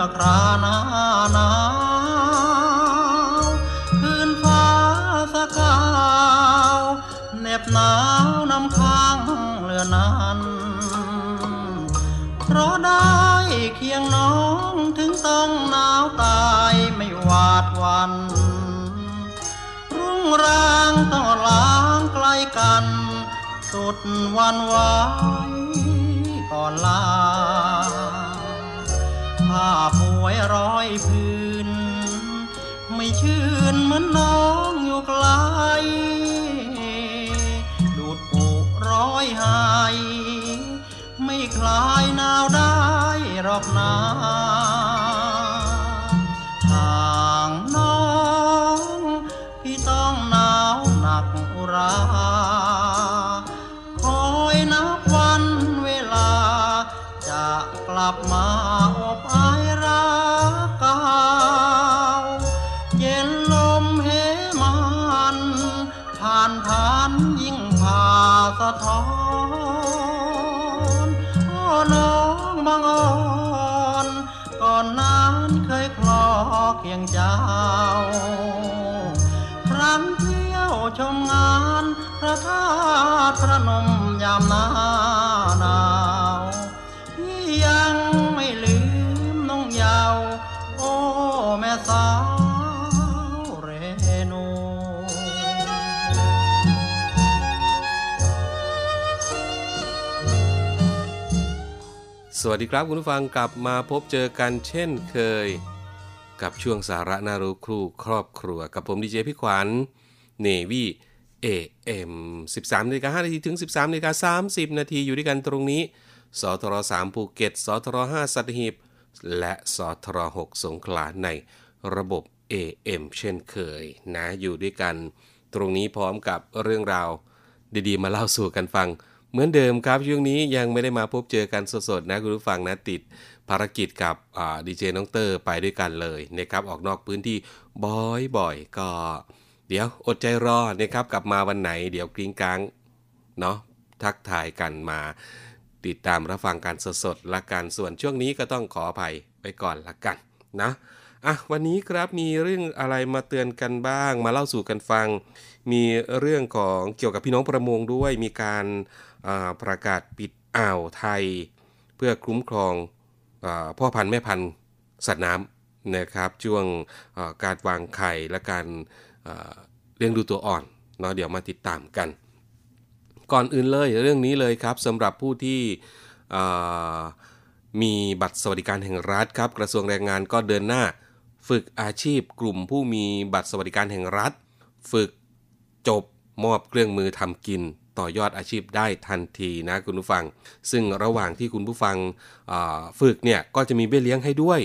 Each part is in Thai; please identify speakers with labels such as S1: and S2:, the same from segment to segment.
S1: มื่อคราห
S2: นาหนาวคืนฟ้าสกาวเหน็บหนาว น้ำค้างเลือนั้น เพราะได้เคียงน้องถึงต้องหนาวตายไม่หวาดวัน รุ่งรางต้องล้างไกลกัน สุดวันไว้ก่อนลา วยร้อยพื้น ไม่ชื่นเหมือนน้องอยู่ไกล ดูดปุร้อยหาย ไม่คลายหนาวได้รอบนา พระนมยามหนาหนาวพี่ยังไม่ลืมน้องยาว โอ้แม่สาวเรนู
S1: สวัสดีครับคุณผู้ฟังกลับมาพบเจอกันเช่นเคย กับช่วงสาระน่ารู้ครูครอบครัว กับผมดีเจพี่ขวัญเนวี่ AM 13นาฬิกา5นาทีถึง 13นาฬิกา30 นาทีอยู่ด้วยกันตรงนี้ สทร3ภูเก็ต สทร5สัตหีบ และสทร6สงขลาในระบบ AM เช่นเคยนะอยู่ด้วยกันตรงนี้พร้อมกับเรื่องราวดีๆ มาเล่าสู่กันฟัง เหมือนเดิมครับช่วงนี้ยังไม่ได้มาพบเจอกันสดๆนะคุณผู้ฟังนะติดภารกิจกับดีเจน้องเตอร์ไปด้วยกันเลยนะครับออกนอกพื้นที่บ่อยๆก็ เดี๋ยวอดใจรอนะครับกลับมาวันไหน เดี๋ยวกริ้งกลางเนาะทักทายกันมาติดตามรับฟังการสดๆละกันส่วนช่วงนี้ก็ต้องขออภัยไปก่อนละกันนะอะวันนี้ครับมีเรื่องอะไรมาเตือนกันบ้าง มาเล่าสู่กันฟัง มีเรื่องของเกี่ยวกับพี่น้องประมงด้วยมีการประกาศปิดอ่าวไทย เพื่อคุ้มครองอพ่อพันธุ์แม่พันธุ์สัตว์น้ำนะครับช่วงการวางไข่และการ เลี้ยงดูตัวอ่อนเนาะเดี๋ยวมาติดตามกัน ก่อนอื่นเลยเรื่องนี้เลยครับสำหรับผู้ที่มีบัตรสวัสดิการแห่งรัฐครับ กระทรวงแรงงานก็เดินหน้า ฝึกอาชีพกลุ่มผู้มีบัตรสวัสดิการแห่งรัฐ ฝึกจบมอบเครื่องมือทำกิน
S3: ต่อยอดอาชีพได้ทันทีนะคุณผู้ฟัง ซึ่งระหว่างที่คุณผู้ฟังฝึกเนี่ยก็จะมีเบี้ยเลี้ยงให้ด้วย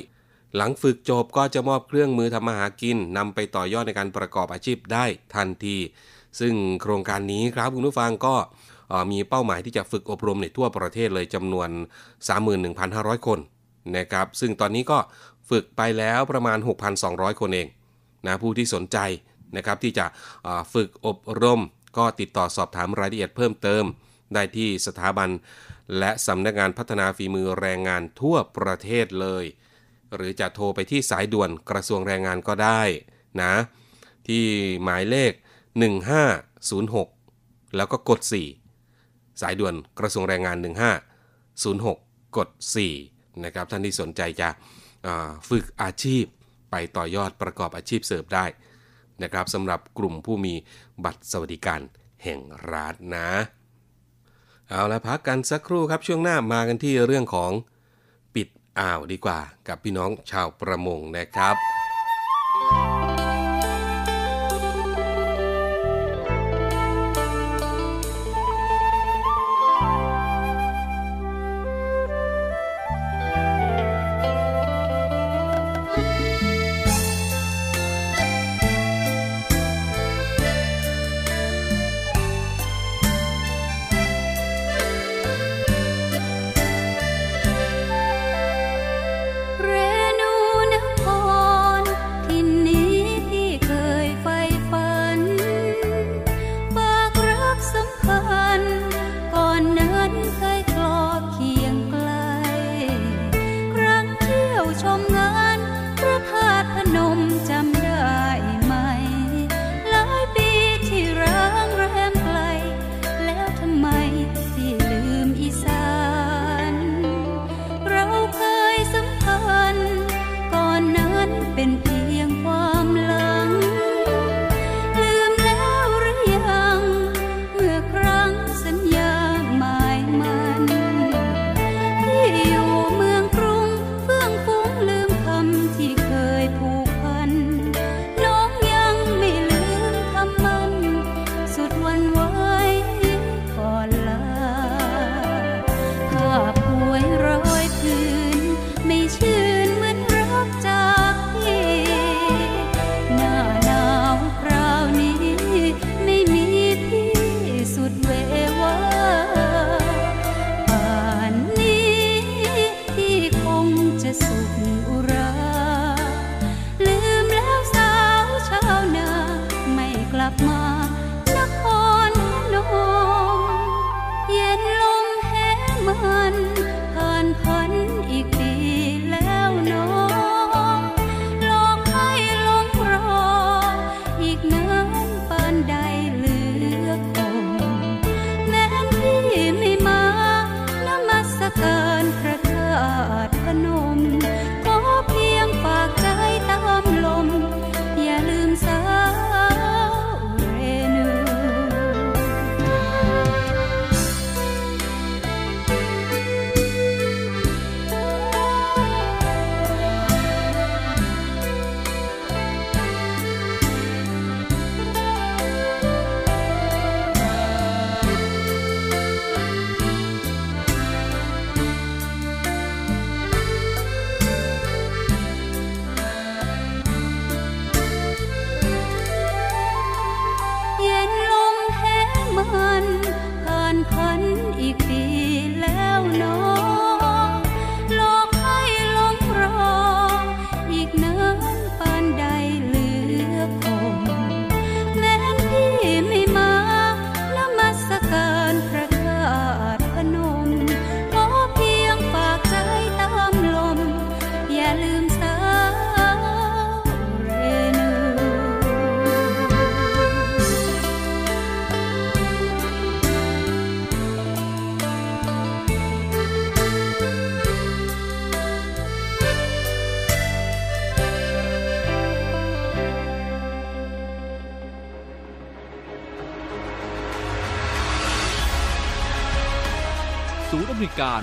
S3: หลังฝึกจบก็จะมอบเครื่องมือทำมาหากินนำไปต่อยอดในการประกอบอาชีพได้ทันที ซึ่งโครงการนี้ครับคุณผู้ฟังก็มีเป้าหมายที่จะฝึกอบรมในทั่วประเทศเลยจำนวน 31,500 คนนะครับ ซึ่งตอนนี้ก็ฝึกไปแล้วประมาณ 6,200 คนเองนะผู้ที่สนใจนะครับที่จะฝึกอบรม ก็ติดต่อสอบถามรายละเอียดเพิ่มเติม ได้ที่สถาบัน และสำนักงานพัฒนาฝีมือแรงงานทั่วประเทศเลย หรือจะโทรไปที่สายด่วนกระทรวงแรงงานก็ได้นะ ที่หมายเลข 1506 แล้วก็กด 4 สายด่วนกระทรวงแรงงาน 1506 กด 4 นะครับ ท่านที่สนใจจะฝึกอาชีพไปต่อยอดประกอบอาชีพเสริมได้นะครับสำหรับกลุ่มผู้มีบัตรสวัสดิการแห่งรัฐนะ เอาละพักกันสักครู่ครับช่วงหน้ามากันที่เรื่องของ อ่าวดีกว่ากับพี่น้องชาวประมงนะครับ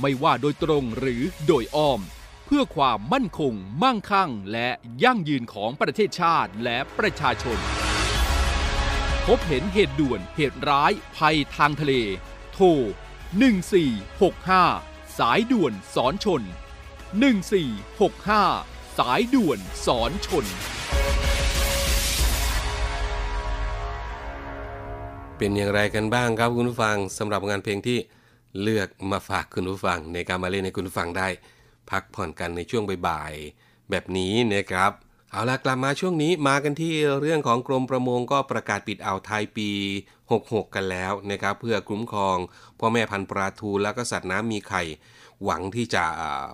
S4: ไม่ว่าโดยตรงหรือโดยอ้อม เพื่อความมั่นคง มั่งคั่ง และยั่งยืนของประเทศชาติและประชาชน พบเห็นเหตุด่วนเหตุร้ายภัยทางทะเล โทร 1465 สายด่วนสอนชน 1465 สายด่วนสอนชน
S1: เป็นอย่างไรกันบ้างครับคุณผู้ฟังสำหรับงานเพลงที่ เลือกมาฝากคุณผู้ฟังในการมาเล่นให้คุณผู้ฟังได้ พักผ่อนกันในช่วงบ่ายๆแบบนี้นะครับ เอาล่ะกลับมาช่วงนี้มากันที่เรื่องของกรมประมงก็ประกาศปิดอ่าวไทยปี 66 กันแล้วนะครับ เพื่อคุ้มครองพ่อแม่พันธุ์ปลาทูแล้วก็สัตว์น้ำมีไข่ หวังที่จะ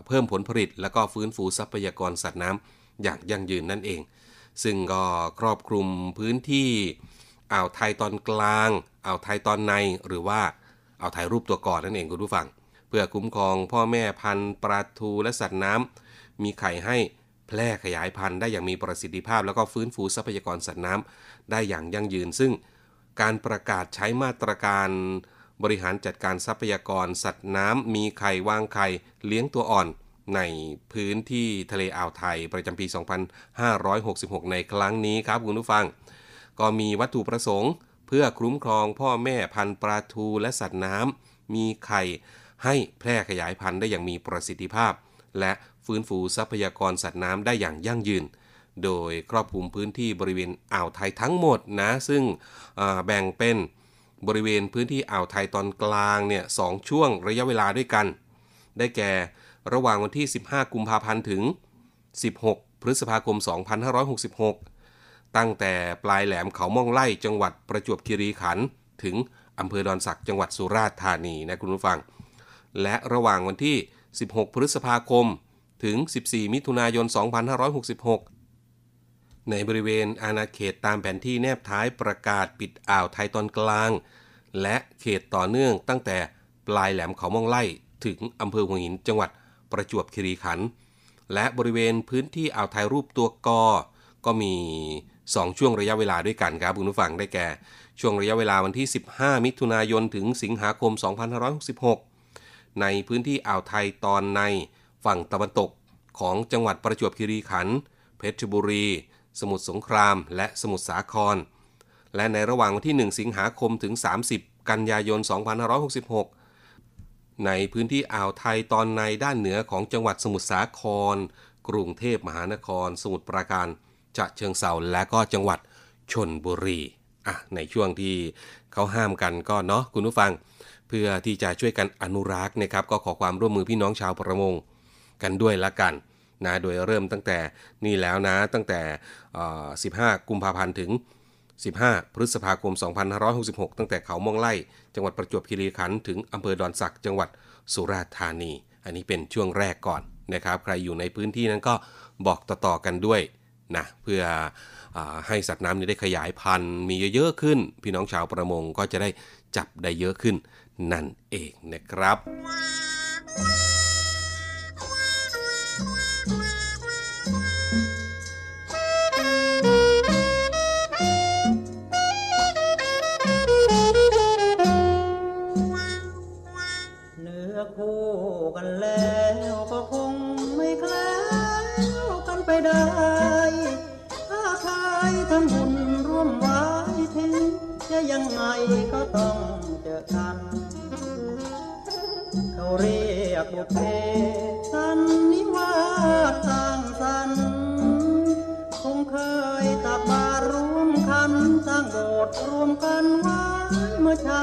S1: เพิ่มผลผลิต แล้วก็ฟื้นฟูทรัพยากรสัตว์น้ำอย่างยั่งยืนนั่นเอง ซึ่งก็ครอบคลุมพื้นที่อ่าวไทยตอนกลางอ่าวไทยตอนในหรือว่า เอาวไทยรูปตัวก่อนนั่นเองคุณผู้ฟัง เพื่อคุ้มครองพ่อแม่พันธุ์ปลาทูและสัตว์น้ำมีไข่ให้แพร่ขยายพันธุ์ได้อย่างมีประสิทธิภาพ แล้วก็ฟื้นฟูทรัพยากรสัตว์น้ำได้อย่างยั่งยืน ซึ่งการประกาศใช้มาตรการบริหารจัดการทรัพยากรสัตว์น้ำมีไข่วางไข่เลี้ยงตัวอ่อนในพื้นที่ทะเลอ่าวไทยประจำปี 2566 ในครั้งนี้ครับคุณผู้ฟัง ก็มีวัตถุประสงค์ พื่อคุ้มครองพ่อแม่พันธุ์ปลาทูและสัตว์น้ำมีไข่ให้แพร่ขยายพันธุ์ได้อย่างมีประสิทธิภาพ และฟื้นฟูทรัพยากรสัตว์น้ำได้อย่างยั่งยืน โดยครอบคลุมพื้นที่บริเวณอ่าวไทยทั้งหมดนะ ซึ่งแบ่งเป็นบริเวณพื้นที่อ่าวไทยตอนกลางเนี่ยสองช่วงระยะเวลาด้วยกัน ได้แก่ระหว่างวันที่ 15 กุมภาพันธ์ถึง 16 พฤษภาคม 2566 ตั้งแต่ปลายแหลมเขาม่องไล่จังหวัดประจวบคีรีขันธ์ถึงอำเภอดอนสักจังหวัดสุราษฎร์ธานีนะคุณผู้ฟัง และระหว่างวันที่ 16 พฤษภาคม ถึง 14 มิถุนายน 2566 ในบริเวณอาณาเขตตามแผนที่แนบท้ายประกาศปิดอ่าวไทยตอนกลาง และเขตต่อเนื่องตั้งแต่ปลายแหลมเขาม่องไล่ถึงอำเภอหัวหินจังหวัดประจวบคีรีขันธ์และบริเวณพื้นที่อ่าวไทยรูปตัวกอ ก็มี 2 ช่วงระยะเวลาด้วยกันครับคุณผู้ฟังได้แก่ ช่วงระยะเวลาวันที่ 15 มิถุนายนถึงสิงหาคม 2566 ในพื้นที่อ่าวไทยตอนในฝั่งตะวันตกของจังหวัดประจวบคีรีขันธ์เพชรบุรี สมุทรสงคราม และสมุทรสาคร และในระหว่างวันที่ 1 สิงหาคมถึง 30 กันยายน 2566 ในพื้นที่อ่าวไทยตอนในด้านเหนือของจังหวัดสมุทรสาคร กรุงเทพมหานคร สมุทรปราการ จะเชิงเซาและก็จังหวัดชนบุรีอะในช่วงที่เขาห้ามกันก็เนาะคุณผู้ฟัง เพื่อที่จะช่วยกันอนุรักษ์นะครับก็ขอความร่วมมือพี่น้องชาวประมงกันด้วยละกันนะโดยเริ่มตั้งแต่นี่แล้วนะตั้งแต่ 15 กุมภาพันธ์ถึง 15 พฤษภาคม 2566 ตั้งแต่เขาม่องไล่ จังหวัดประจวบคีรีขันธ์ถึงอำเภอดอนสักจังหวัดสุราษฎร์ธานี อันนี้เป็นช่วงแรกก่อนนะครับ ใครอยู่ในพื้นที่นั้นก็บอกต่อๆกันด้วย นะเพื่ออให้สัตว์น้ำนี้ได้ขยายพันธุ์มีเยอะๆขึ้น พี่น้องชาวประมงก็จะได้จับได้เยอะขึ้นนั่นเองนะครับ
S2: เนื้อคู่กันแล้วก็คงไม่แคล้วกันไปได้ ทำบุญร่วมไว้ถึงจะยังไงก็ต้องเจอกัน เขาเรียกบุพเพสันนิวาสสร้างสรรค์คงเคยตักบาตรร่วมกันสร้างโบสถ์รวมกันไว้เมื่อชา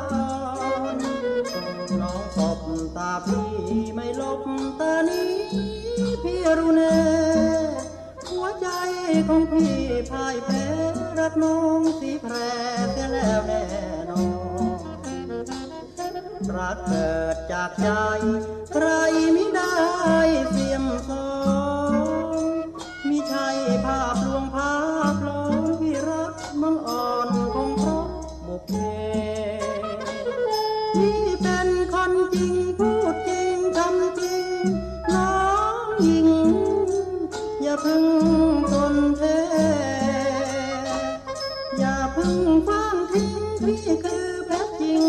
S2: ติก่อนน้องตบตาพี่ไม่ลบตานี้พี่รู้แน่หัวใจของพี่ พ่ายแพ้รักน้องสีแพรเสียแล้วแน่นอนรักเกิดจากใจ ใครไม่ได้เสียมสอ พี่คือแพ้จริง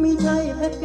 S2: ไม่ใช่แพ้เก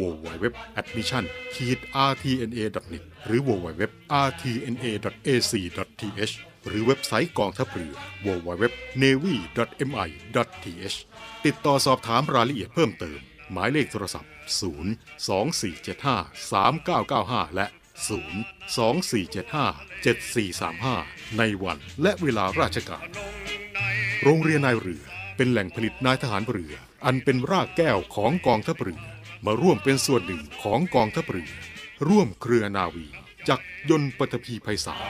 S5: www.admission-rtna.net หรือ www.rtna.ac.th หรือเว็บไซต์กองทัพเรือ www.navy.mi.th ติดต่อสอบถามรายละเอียดเพิ่มเติม หมายเลขโทรศัพท์ 0 2475 3995 และ 0 2475 7435 ในวันและเวลาราชการ โรงเรียนนายเรือเป็นแหล่งผลิตนายทหารเรือ อันเป็นรากแก้วของกองทัพเรือ มาร่วมเป็นส่วนหนึ่งของกองทัพเรือ ร่วมเครือนาวี จักรยนต์ปฐพีไพศาล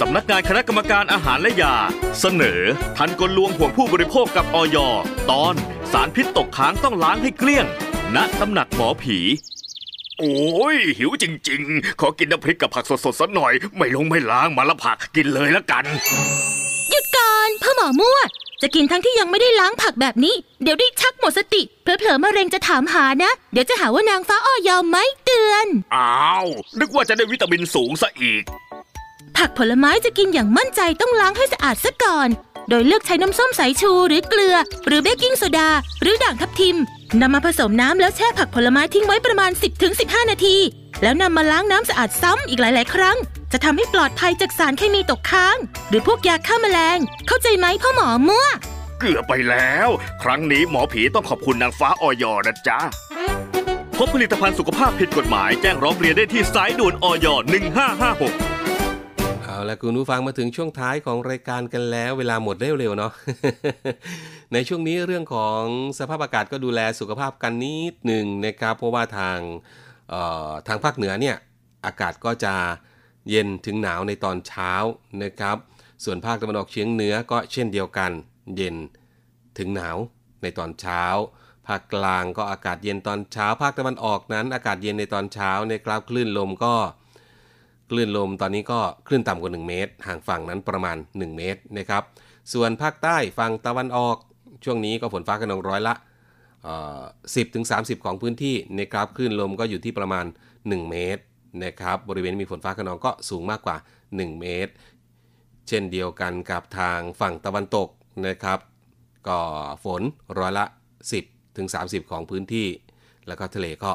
S6: สำนักงานคณะกรรมการอาหารและยา เสนอทันกลลวงห่วงผู้บริโภคกับออยตอน สารพิษตกค้างต้องล้างให้เกลี้ยง ณตำหนักหมอผี โอ้ยหิวจริง ๆ ขอกินน้ำพริกกับผักสดๆสักหน่อย ไม่ลงไม่ล้างมาละผักกินเลยละกัน
S7: หยุดก่อนพ่อหมอมั่ว จะกินทั้งที่ยังไม่ได้ล้างผักแบบนี้ เดี๋ยวได้ชักหมดสติเผลอๆมะเร็งจะถามหานะ เดี๋ยวจะหาว่านางฟ้าอ้อยอมไม่เตือน
S6: อ้าว นึกว่าจะได้วิตามินสูงซะอีก
S7: ผักผลไม้จะกินอย่างมั่นใจต้องล้างให้สะอาดซะก่อน โดยเลือกใช้น้ำส้มสายชูหรือเกลือ หรือเบกกิ้งโซดา หรือด่างทับทิมนำมาผสมน้ำแล้วแช่ผักผลไม้ทิ้งไว้ประมาณ 10-15 นาที แล้วนำมาล้างน้ำสะอาดซ้ำอีกหลาย ๆ ครั้ง จะทำให้ปลอดภัยจากสารเคมีตกค้าง หรือพวกยาฆ่าแมลง เข้าใจไหมพ่อหมอมั่ว
S6: เกือบไปแล้ว ครั้งนี้หมอผีต้องขอบคุณนางฟ้าออยนะจ๊ะพบผลิตภัณฑ์สุขภาพผิดกฎหมายแจ้งร้องเรียนได้ที่สายด่วนออย1556
S1: เอา ละคุณผู้ฟังมาถึงช่วงท้ายของรายการกันแล้ว เวลาหมดเร็วๆเนาะในช่วงนี้เรื่องของสภาพอากาศก็ดูแลสุขภาพกันนิดหนึ่งนะครับเพราะว่าทางทางภาคเหนือเนี่ยอากาศก็จะเย็นถึงหนาวในตอนเช้านะครับ ส่วนภาคตะวันออกเฉียงเหนือก็เช่นเดียวกัน เย็นถึงหนาวในตอนเช้า ภาคกลางก็อากาศเย็นตอนเช้า ภาคตะวันออกนั้น อากาศเย็นในตอนเช้าในะครับคลื่นลมก็ คลื่นลมตอนนี้ก็คลื่นต่ำกว่า 1 เมตร ห่างฝั่งนั้นประมาณ 1 เมตรนะครับ ส่วนภาคใต้ฝั่งตะวันออกช่วงนี้ก็ฝนฟ้าขนองร้อยละเอ่อ10ถึง30 ของพื้นที่นะครับคลื่นลมก็อยู่ที่ประมาณ 1 เมตรนะครับบริเวณมีฝนฟ้าขนองก็สูงมากกว่า 1 เมตร เช่นเดียวกันกับทางฝั่งตะวันตกนะครับ ก็ฝนร้อยละ 10ถึง30 ของพื้นที่ แล้วก็ทะเลก็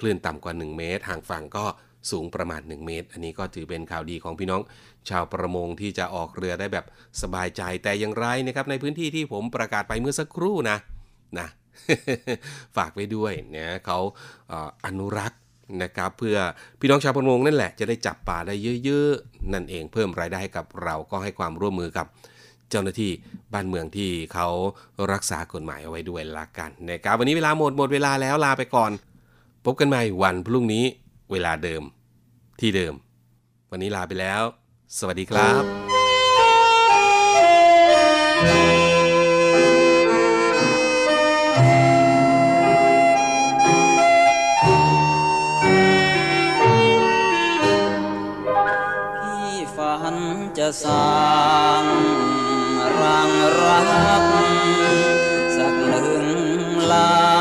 S1: คลื่นต่ำกว่า 1 เมตร ห่างฝั่งก็ สูงประมาณ 1 เมตร อันนี้ก็ถือเป็นข่าวดีของพี่น้องชาวประมงที่จะออกเรือได้แบบสบายใจแต่อย่างไรนะครับในพื้นที่ที่ผมประกาศไปเมื่อสักครู่นะนะฝากไว้ด้วยเนี่ยเขาอออนุรักษ์นะครับเพื่อพี่น้องชาวประมงนั่นแหละจะได้จับปลาได้เยอะๆ นั่นเองเพิ่มรายได้ให้กับเราก็ให้ความร่วมมือกับเจ้าหน้าที่บ้านเมืองที่เขารักษากฎหมายเอาไว้ด้วยละกันนะครับวันนี้เวลาหมดหมดเวลาแล้วลาไปก่อน พบกันใหม่วันพรุ่งนี้ เวลาเดิม ที่เดิม วันนี้ลาไปแล้ว สวัสดีครับ
S8: พี่ฝันจะสร้างรังรักสักหนึ่งลัง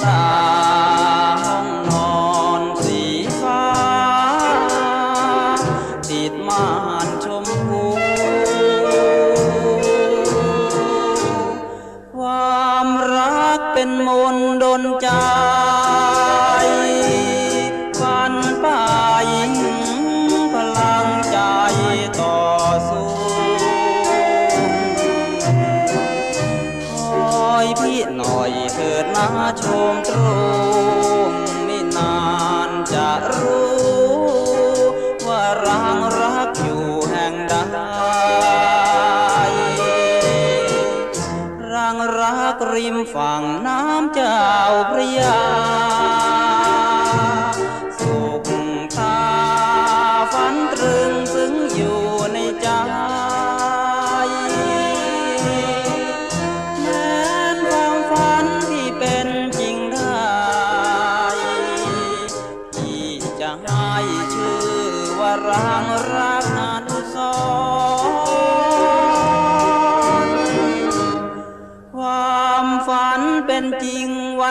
S8: ม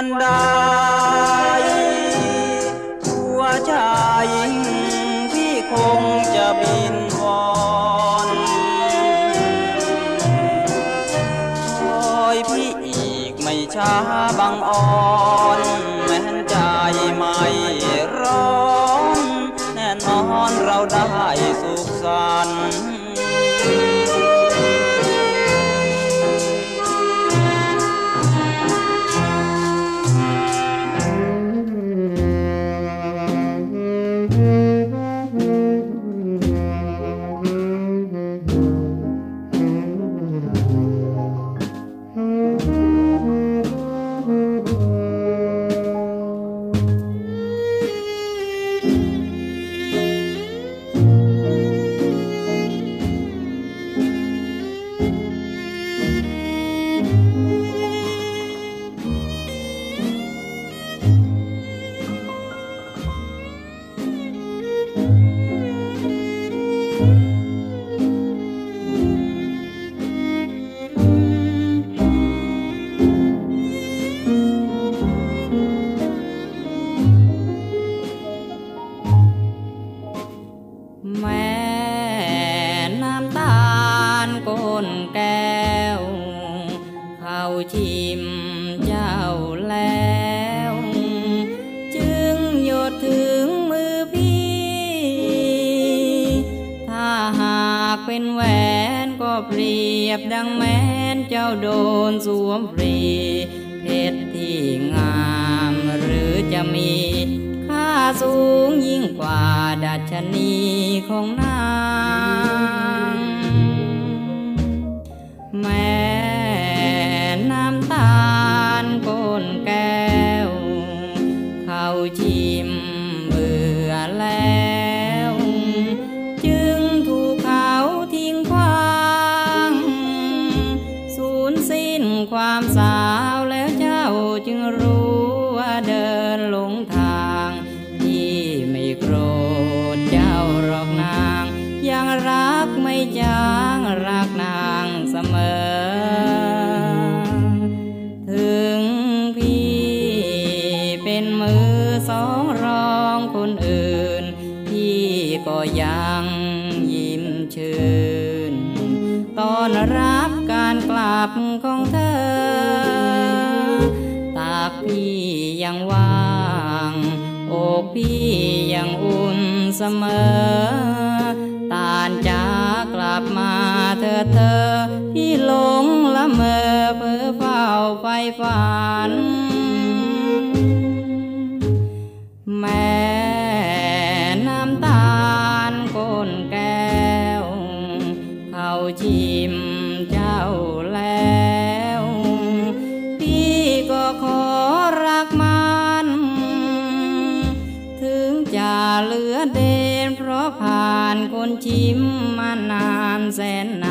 S8: ริ ไฟฝัน แม่น้ำตา
S9: ลก้นแก้ว เขาชิมเจ้าแล้ว พี่ก็
S10: ขอรักมัน ถึงจะเหลือเดนเพราะผ่านคนชิมมานานแสนนาน